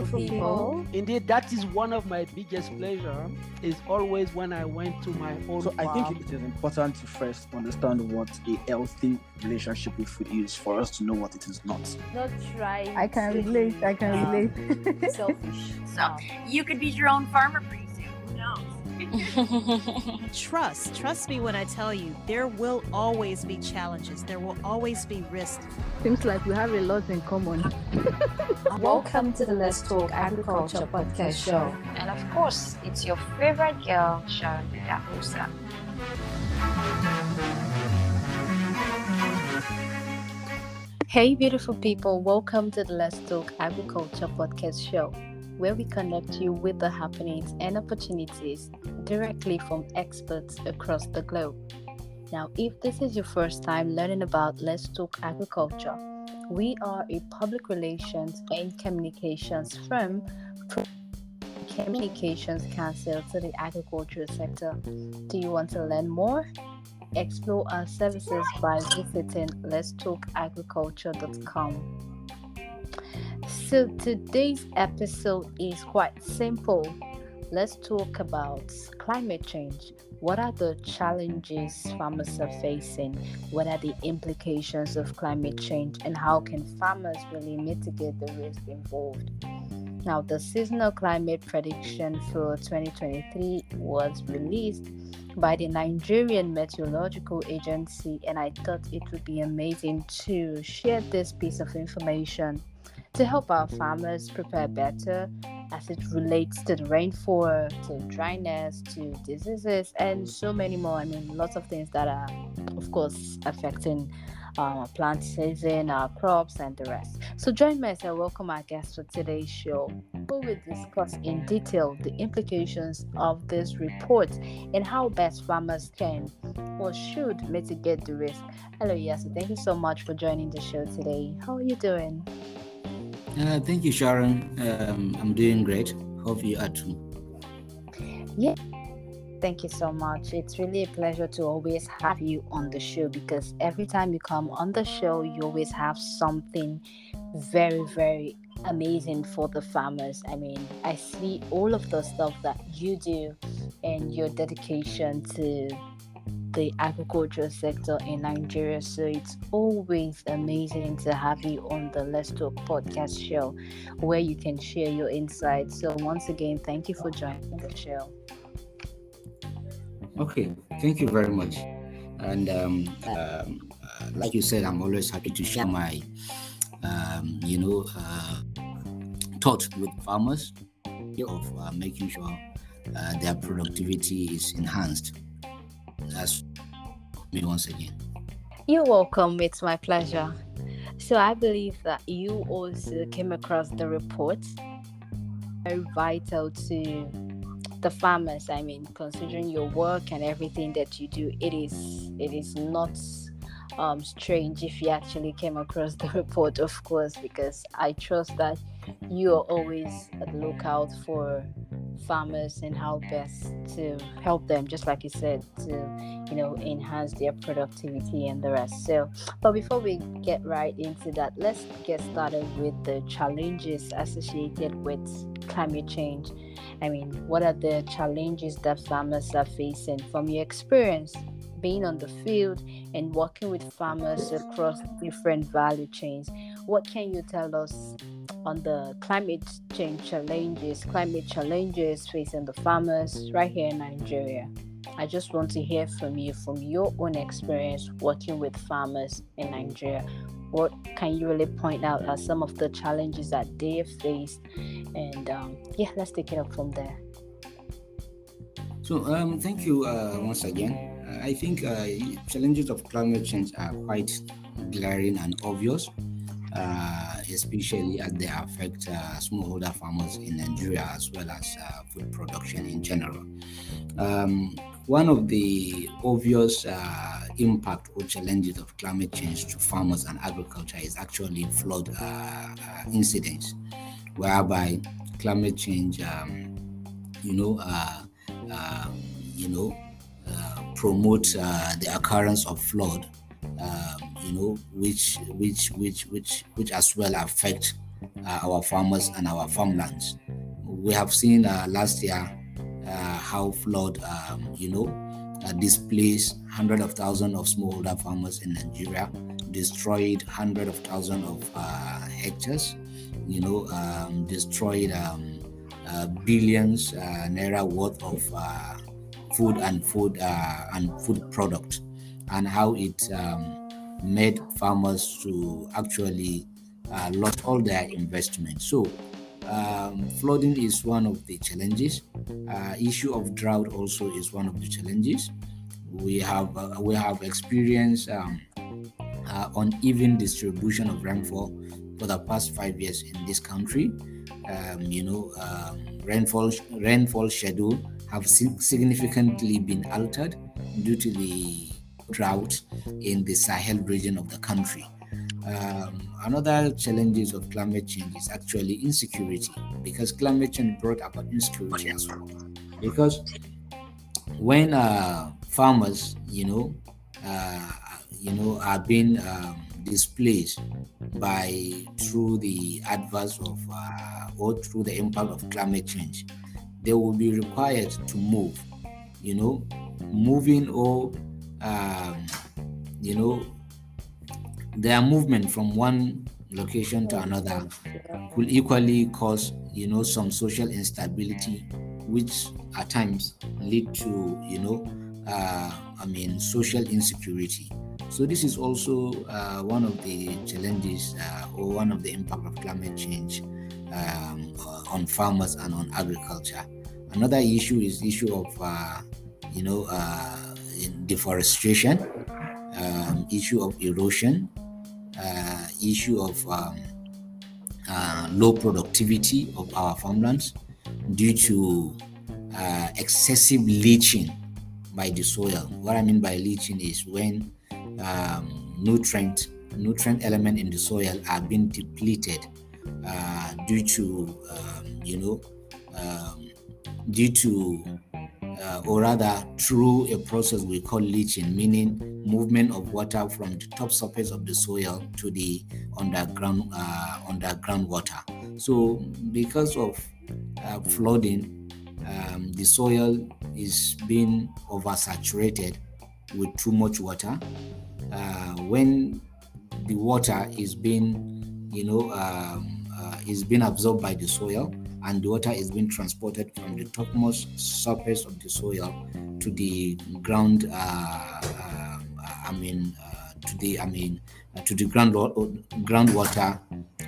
beautiful people. Indeed, that is one of my biggest pleasure. Is always when I went to my own. So I think it is important to first understand what a healthy relationship with food is for us to know what it is not. Not try. I can to relate. I can um, relate. Selfish. So you could be your own farmer pretty soon. Who knows? Trust. Trust me when I tell you, there will always be challenges. There will always be risks. Seems like we have a lot in common. Welcome to the Let's Talk Agriculture podcast show. And of course, it's your favorite girl, Sharon Idahosa. Hey, beautiful people, welcome to the Let's Talk Agriculture podcast show, where we connect you with the happenings and opportunities directly from experts across the globe. Now, if this is your first time learning about Let's Talk Agriculture, we are a public relations and communications firm communications counsel to the agricultural sector. Do you want to learn more? Explore our services by visiting letstalkagriculture.com. So today's episode is quite simple. Let's talk about climate change. What are the challenges farmers are facing? What are the implications of climate change? And how can farmers really mitigate the risk involved? Now, the seasonal climate prediction for 2023 was released by the Nigerian Meteorological Agency, and I thought it would be amazing to share this piece of information to help our farmers prepare better as it relates to the rainfall, to dryness, to diseases, and so many more. I mean, lots of things that are, of course, affecting our plant season, our crops, and the rest. So, join me as I welcome our guest for today's show, who will discuss in detail the implications of this report and how best farmers can or should mitigate the risk. Hello, Ilyasu. Thank you so much for joining the show today. How are you doing? Uh, thank you, Sharon. Um, I'm doing great. Hope you are too. Yeah. Thank you so much. It's really a pleasure to always have you on the show because every time you come on the show, you always have something very, very amazing for the farmers. I mean, I see all of the stuff that you do and your dedication to the agricultural sector in Nigeria. So it's always amazing to have you on the Let's Talk podcast show where you can share your insights. So, once again, thank you for joining the show. Okay, thank you very much. And um, um, like you said, I'm always happy to share my, um, you know, uh, thought with farmers of uh, making sure uh, their productivity is enhanced. That's me once again. You're welcome. It's my pleasure. So I believe that you also came across the report. Very vital to the farmers. I mean, considering your work and everything that you do, it is it is not um, strange if you actually came across the report, of course, because I trust that you are always at the lookout for farmers and how best to help them, just like you said, to you know enhance their productivity and the rest. So, but before we get right into that, let's get started with the challenges associated with climate change. I mean, what are the challenges that farmers are facing from your experience? being on the field and working with farmers across different value chains. What can you tell us on the climate change challenges, climate challenges facing the farmers right here in Nigeria? I just want to hear from you from your own experience working with farmers in Nigeria. What can you really point out as some of the challenges that they faced? And um, yeah, let's take it up from there. So, um, thank you uh, once again. I think uh, challenges of climate change are quite glaring and obvious, uh, especially as they affect uh, smallholder farmers in Nigeria as well as uh, food production in general. Um, one of the obvious uh, impact or challenges of climate change to farmers and agriculture is actually flood uh, incidents, whereby climate change, um, you know, you know, promote uh, the occurrence of flood, um, you know, which which which which which as well affect uh, our farmers and our farmlands. We have seen uh, last year uh, how flood, um, you know, uh, displaced hundreds of thousands of smallholder farmers in Nigeria, destroyed hundreds of thousands of uh, hectares, you know, um, destroyed um, billions naira worth of food and food and food products, and how it um, made farmers to actually lost all their investment. So um, flooding is one of the challenges. Uh, issue of drought also is one of the challenges. We have uh, we have experienced um, uh, uneven distribution of rainfall for the past five years in this country. Um, you know, um, rainfall rainfall schedule have significantly been altered due to the drought in the Sahel region of the country. Um, another challenges of climate change is actually insecurity because climate change brought about insecurity as well. Because when uh, farmers, you know, uh, you know, are being um, displaced by through the adverse of uh, or through the impact of climate change, they will be required to move. You know, moving or um, you know their movement from one location to another could equally cause you know some social instability which at times lead to you know uh, i mean social insecurity. So this is also uh, one of the challenges uh, or one of the impact of climate change um, on farmers and on agriculture. Another issue is issue of uh, you know uh, deforestation um, issue of erosion uh, issue of um, uh, low productivity of our farmlands due to uh, excessive leaching by the soil. What I mean by leaching is when um, nutrient nutrient element in the soil are being depleted uh, due to um, you know um, due to uh, or rather through a process we call leaching, meaning movement of water from the top surface of the soil to the underground uh, underground water. So because of uh, flooding, um, the soil is being oversaturated with too much water. Uh, when the water is being, you know, um, uh, is being absorbed by the soil, and the water is being transported from the topmost surface of the soil to the ground. Uh, uh, I mean, uh, to the I mean, uh, to the ground groundwater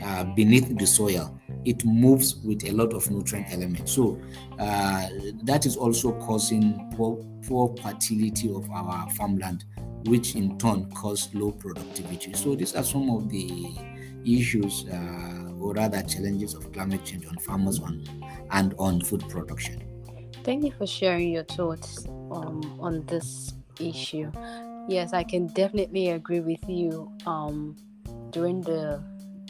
uh, beneath the soil. It moves with a lot of nutrient elements. So uh, that is also causing poor, poor fertility of our farmland, which in turn cause low productivity. So these are some of the issues or rather challenges of climate change on farmers on, and on food production. Thank you for sharing your thoughts um, on this issue. Yes, I can definitely agree with you. Um, during the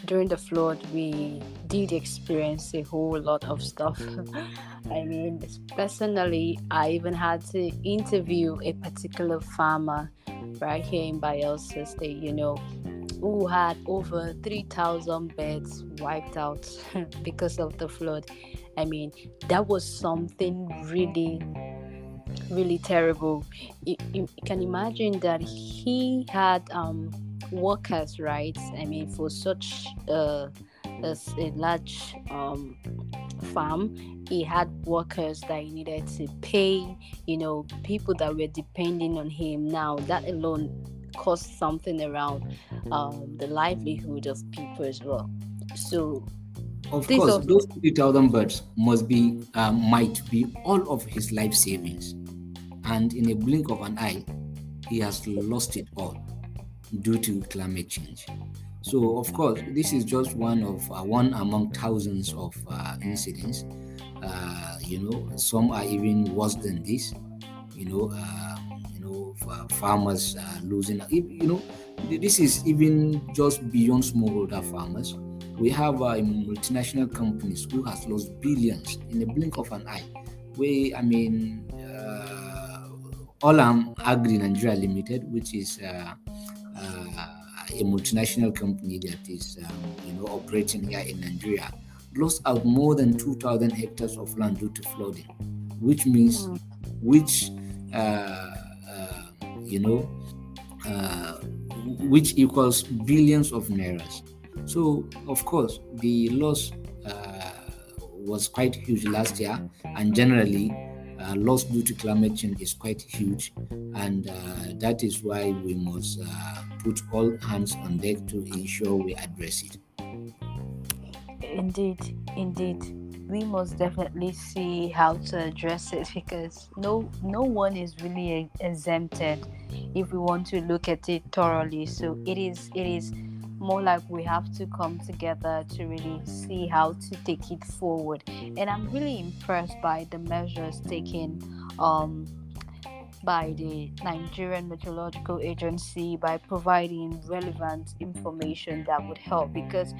during the flood, we did experience a whole lot of stuff. I mean, personally, I even had to interview a particular farmer right here in Bayelsa State. You know, who had over 3,000 beds wiped out because of the flood. I mean, that was something really, really terrible. You, you can imagine that he had um, workers, right? I mean, for such a, a, a large um, farm, he had workers that he needed to pay, you know, people that were depending on him. Now, that alone cost something around um, the livelihood of people as well. So, of course, of- those three thousand birds must be um, might be all of his life savings, and in a blink of an eye, he has lost it all due to climate change. So, of course, this is just one of uh, one among thousands of uh, incidents. Uh, you know, some are even worse than this. You know, uh, uh, farmers uh, losing. You know, this is even just beyond smallholder farmers. We have uh, multinational companies who has lost billions in a blink of an eye. We, I mean, uh, Olam Agri Nigeria Limited, which is uh, uh, a multinational company that is, um, you know, operating here in Nigeria, lost out more than 2,000 hectares of land due to flooding, which means, which, uh, uh, you know, uh, which equals billions of nairas. So, of course, the loss uh, was quite huge last year, and generally, uh, loss due to climate change is quite huge, and uh, that is why we must uh, put all hands on deck to ensure we address it. Indeed, indeed. We must definitely see how to address it because no no one is really exempted if we want to look at it thoroughly. So it is it is more like we have to come together to really see how to take it forward. And I'm really impressed by the measures taken um, by the Nigerian Meteorological Agency by providing relevant information that would help because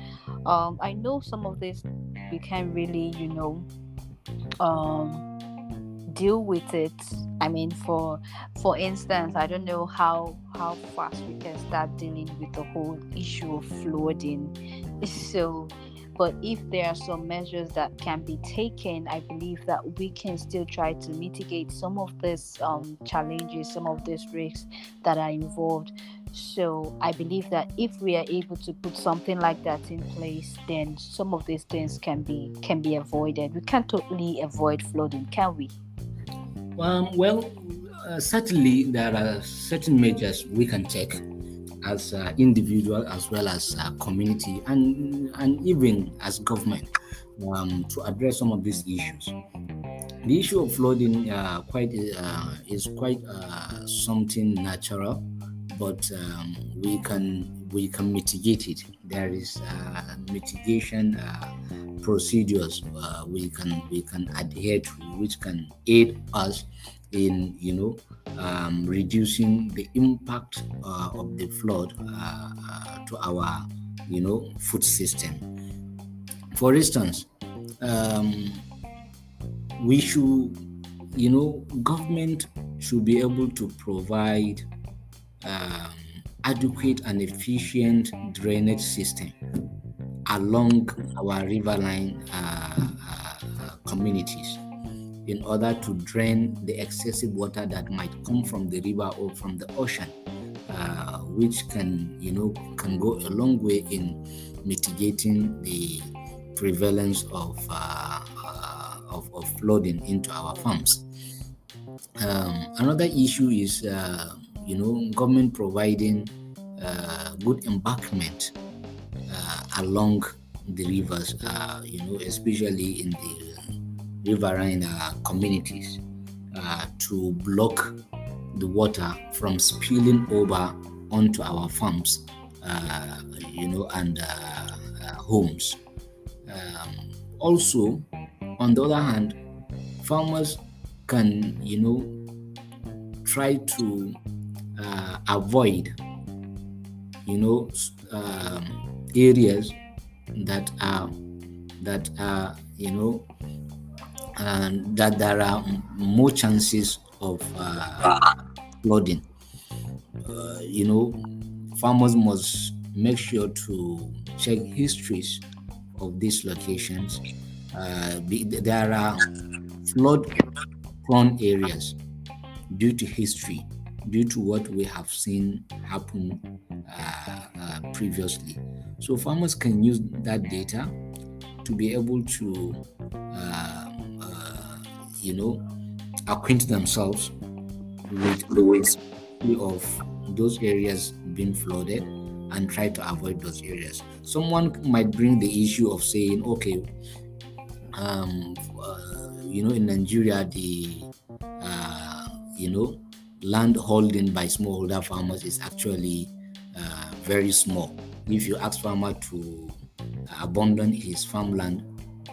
um, I know some of this we can really, you know, um, deal with it. I mean for for instance i don't know how how fast we can start dealing with the whole issue of flooding. It's so but if there are some measures that can be taken i believe that we can still try to mitigate some of these um, challenges some of these risks that are involved. So i believe that if we are able to put something like that in place then some of these things can be can be avoided. We can't totally avoid flooding can we? Um, well, uh, certainly there are certain measures we can take as uh, individual as well as uh, community and and even as government um, to address some of these issues. The issue of flooding uh, quite uh, is quite something natural, but um, we can we can mitigate it. There is mitigation procedures we can we can adhere to, which can aid us in you know um, reducing the impact uh, of the flood uh, uh, to our you know food system. For instance, um, we should you know government should be able to provide um, adequate and efficient drainage system along our riverine uh, uh, communities in order to drain the excessive water that might come from the river or from the ocean, uh, which can, you know, can go a long way in mitigating the prevalence of, uh, uh, of, of flooding into our farms. Um, another issue is, uh, you know, government providing uh, good embankment uh, along the rivers, you know, especially in the riverine uh, communities uh, to block the water from spilling over onto our farms, uh, you know, and uh, uh, homes. Um, also, on the other hand, farmers can, you know, try to uh, avoid, you know, um, areas that are that are, you know, and that there are more chances of uh, flooding. Uh, you know, farmers must make sure to check histories of these locations. Uh, there are flood-prone areas due to history, due to what we have seen happen uh, uh, previously. So farmers can use that data to be able to uh, you know, acquaint themselves with the ways of those areas being flooded and try to avoid those areas. Someone might bring the issue of saying, okay, um, uh, you know, in Nigeria, the uh, you know land holding by smallholder farmers is actually uh, very small. If you ask farmer to abandon his farmland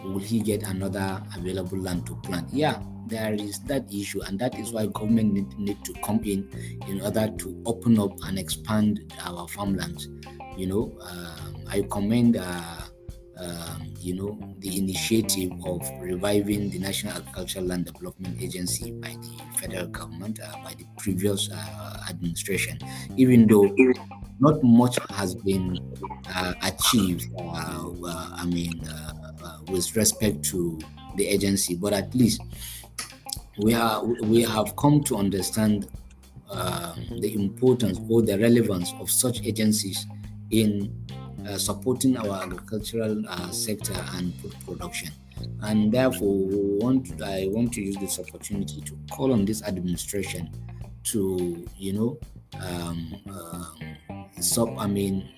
will he get another available land to plant? Yeah, there is that issue, and that is why government need, need to come in in order to open up and expand our farmlands. You know, uh, I commend uh, um, you know, the initiative of reviving the National Agricultural Land Development Agency by the federal government, uh, by the previous uh, administration, even though not much has been uh, achieved, uh, I mean, uh, with respect to the agency, but at least we are we have come to understand um, the importance or the relevance of such agencies in uh, supporting our agricultural uh, sector and food production. And therefore, want I want to use this opportunity to call on this administration to, you know, um, um, sub, I mean,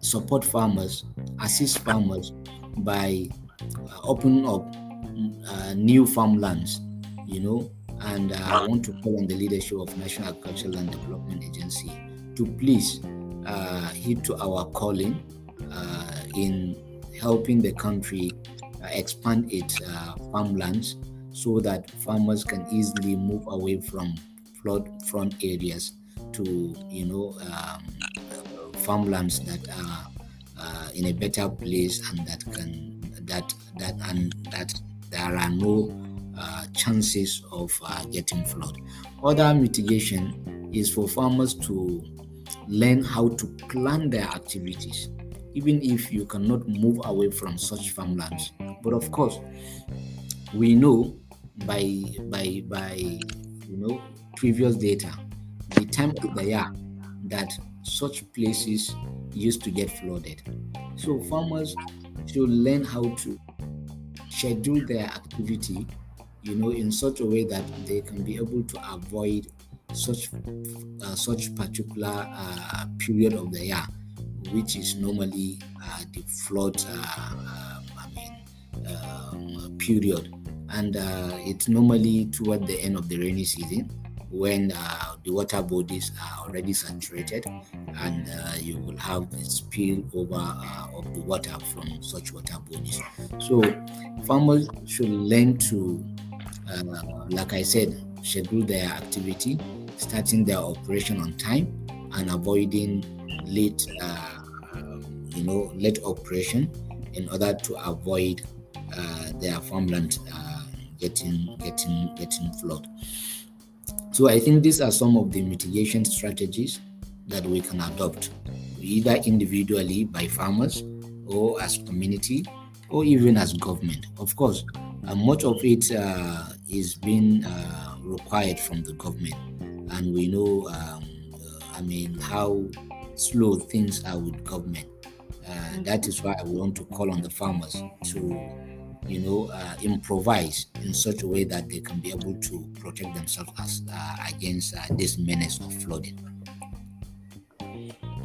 support farmers, assist farmers by opening up uh, new farmlands, you know, and I want to call on the leadership of National Agricultural Land Development Agency to please uh, heed to our calling uh, in helping the country uh, expand its uh, farmlands so that farmers can easily move away from flood front areas to you know um, farmlands that are uh, in a better place and that can that that and that there are no uh, chances of uh, getting flood. Other mitigation is for farmers to learn how to plan their activities even if you cannot move away from such farmlands. But of course, we know by by by you know previous data, the time of the year that such places used to get flooded. So farmers should learn how to schedule their activity, you know, in such a way that they can be able to avoid such uh, such particular uh, period of the year which is normally uh, the flood uh, um, I mean, um, period. And uh, it's normally toward the end of the rainy season when uh, the water bodies are already saturated and uh, you will have a spill over uh, of the water from such water bodies. So farmers should learn to, like I said, schedule their activity, starting their operation on time and avoiding late you know late operation in order to avoid uh, their farmland uh, getting getting getting flood. So I think these are some of the mitigation strategies that we can adopt, either individually by farmers or as community or even as government. Of course, uh, much of it uh, is being uh, required from the government, and we know, um, I mean, how slow things are with government. Uh, that is why I want to call on the farmers to, you know, uh, improvise in such a way that they can be able to protect themselves as, uh, against uh, this menace of flooding.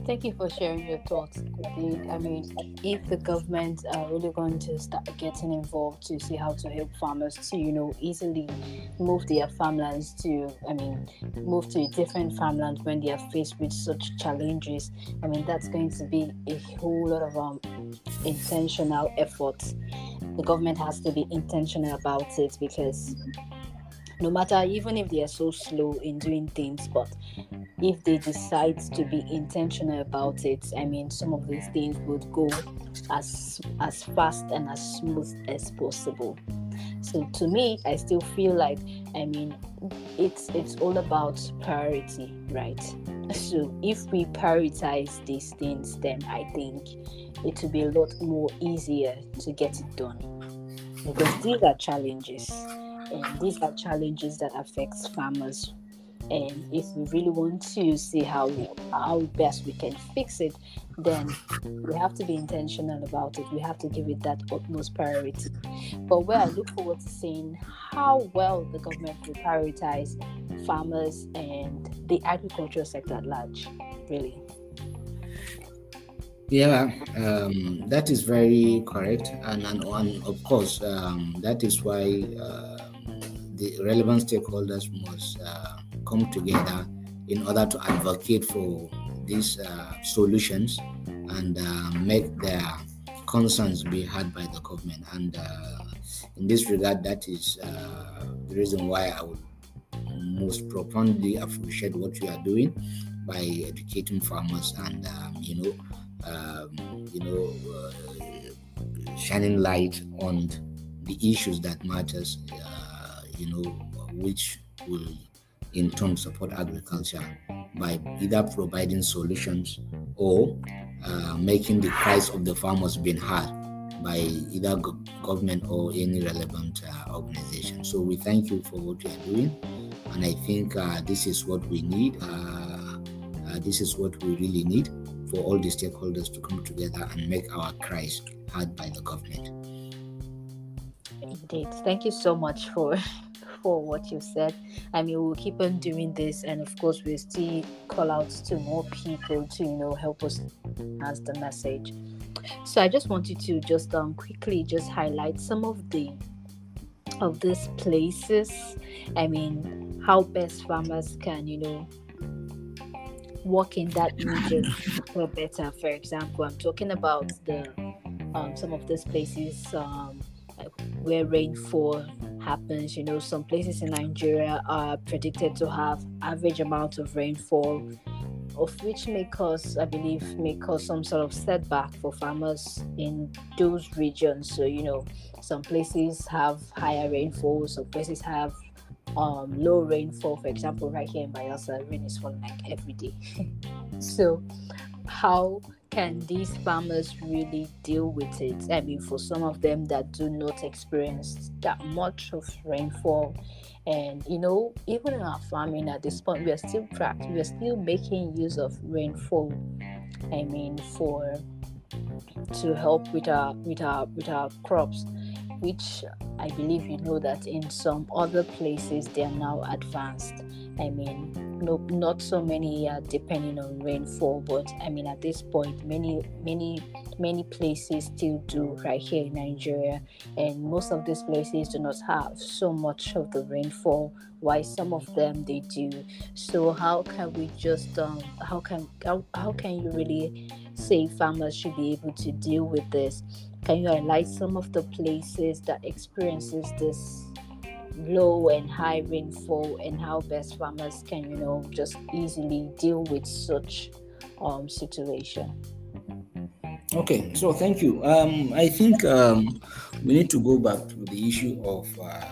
Thank you for sharing your thoughts. I mean, if the government are really going to start getting involved to see how to help farmers to, you know, easily move their farmlands to, I mean, move to different farmland when they are faced with such challenges, I mean, that's going to be a whole lot of um, intentional efforts. The government has to be intentional about it because no matter even if they are so slow in doing things but if they decide to be intentional about it i mean some of these things would go as as fast and as smooth as possible. So to me i still feel like i mean it's it's all about priority right? So if we prioritize these things then i think it will be a lot more easier to get it done. Because these are challenges and these are challenges that affects farmers. And if we really want to see how how best we can fix it then we have to be intentional about it. We have to give it that utmost priority. But where i look forward to seeing how well the government will prioritize farmers and the agricultural sector at large really yeah, um, that is very correct, and and, and of course um, that is why uh, the relevant stakeholders must uh, come together in order to advocate for these uh, solutions and uh, make their concerns be heard by the government. And uh, in this regard, that is uh, the reason why I would most profoundly appreciate what you are doing by educating farmers and um, you know um, you know uh, shining light on the issues that matters, uh, you know, which will in turn support agriculture by either providing solutions or uh, making the cries of the farmers being heard by either go- government or any relevant uh, organization. So we thank you for what you are doing, and I think uh, this is what we need. Uh, this is what we really need for all the stakeholders to come together and make our cries heard by the government. Indeed. Thank you so much for for what you said. I mean, we'll keep on doing this, and of course, we'll still call out to more people to you know help us as the message. So I just wanted to just um quickly just highlight some of the of these places. I mean, how best farmers can you know work in that region for better. For example, I'm talking about the um, some of these places um, where rainfall happens. You know, some places in Nigeria are predicted to have average amount of rainfall, of which may cause, I believe, may cause some sort of setback for farmers in those regions. So, you know, some places have higher rainfall, some places have um, low rainfall. For example, right here in Bayelsa, rain is falling like every day. so, how can these farmers really deal with it? I mean, for some of them that do not experience that much of rainfall, and you know, even in our farming at this point, we are still practicing, we are still making use of rainfall. I mean, for to help with our with our with our crops, which I believe you know that in some other places they are now advanced. I mean, no, not so many are depending on rainfall, but I mean, at this point, many, many, many places still do right here in Nigeria, and most of these places do not have so much of the rainfall. Why some of them they do. So how can we just um, how can how, how can you really say farmers should be able to deal with this? Can you highlight some of the places that experiences this low and high rainfall and how best farmers can you know just easily deal with such um situation Okay, so thank you. Um, I think um, we need to go back to the issue of uh,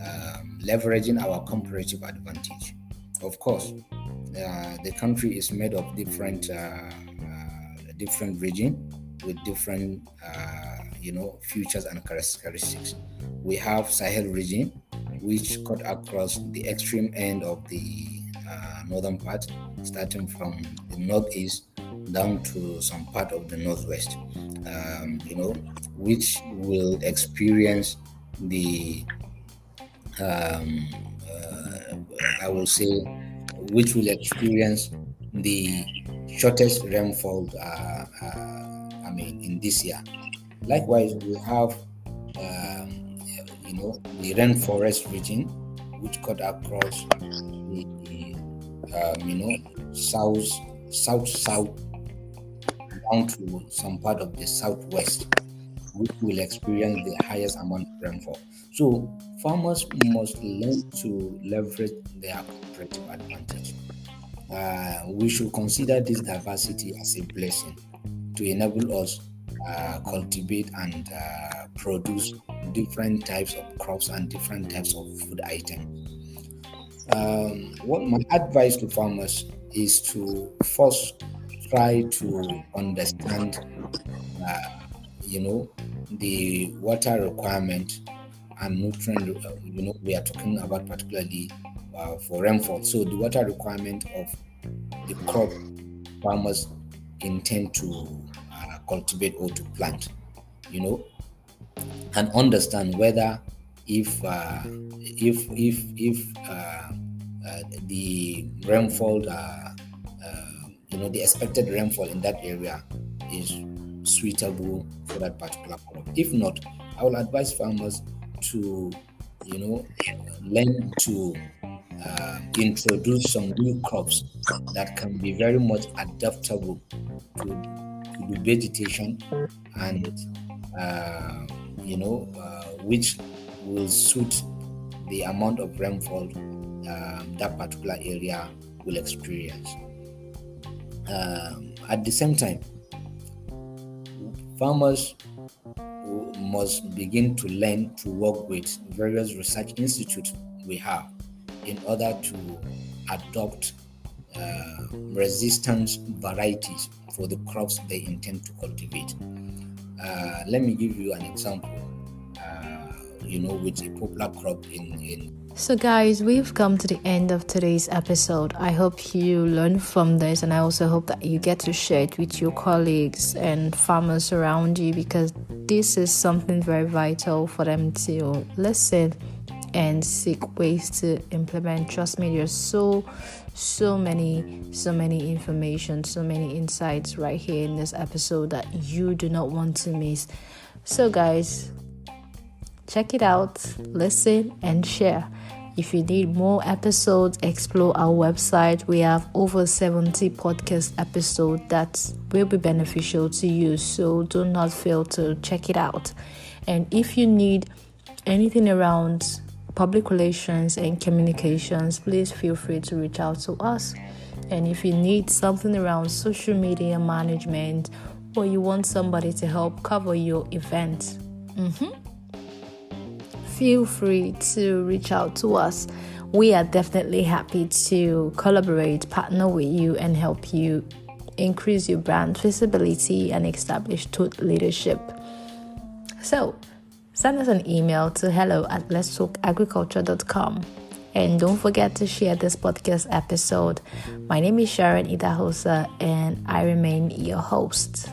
um, leveraging our comparative advantage. Of course, uh, the country is made of different uh, uh, different region with different uh, you know features and characteristics. We have Sahel region, which cut across the extreme end of the uh, northern part, starting from the northeast down to some part of the northwest. Um, you know, which will experience the um, uh, I will say, which will experience the shortest rainfall. Uh, uh, in this year. Likewise, we have um, you know the rainforest region, which cut across the um, you know south south south down to some part of the southwest, which will experience the highest amount of rainfall. So farmers must learn to leverage their comparative advantage. Uh, we should consider this diversity as a blessing to enable us uh, cultivate and uh, produce different types of crops and different types of food items. Um, what my advice to farmers is to first try to understand, uh, you know, the water requirement and nutrient. You know, we are talking about particularly uh, for rainfall. So the water requirement of the crop farmers intend to uh, cultivate or to plant. You know, and understand whether if uh, if if if uh, uh, the rainfall, uh, uh, you know, the expected rainfall in that area is suitable for that particular crop. If not, I will advise farmers to, you know, learn to uh, introduce some new crops that can be very much adaptable to, to the vegetation and uh, you know uh, which will suit the amount of rainfall um, that particular area will experience. Um, at the same time, farmers must begin to learn to work with various research institutes we have in order to adopt uh, resistance varieties for the crops they intend to cultivate. Uh, let me give you an example. Uh, you know, with a popular crop in, in so, guys, we've come to the end of today's episode. I hope you learn from this, and I also hope that you get to share it with your colleagues and farmers around you because this is something very vital for them to listen and seek ways to implement. Trust me, there's so, so many, so many information, so many insights right here in this episode that you do not want to miss. So, guys, check it out, listen, and share. If you need more episodes, explore our website. We have over 70 podcast episodes that will be beneficial to you, so do not fail to check it out. And if you need anything around public relations and communications, please feel free to reach out to us. And if you need something around social media management or you want somebody to help cover your event, mm-hmm feel free to reach out to us. We are definitely happy to collaborate, partner with you, and help you increase your brand visibility and establish thought leadership. So, send us an email to hello at let's talk agriculture.com. And don't forget to share this podcast episode. My name is Sharon Idahosa, and I remain your host.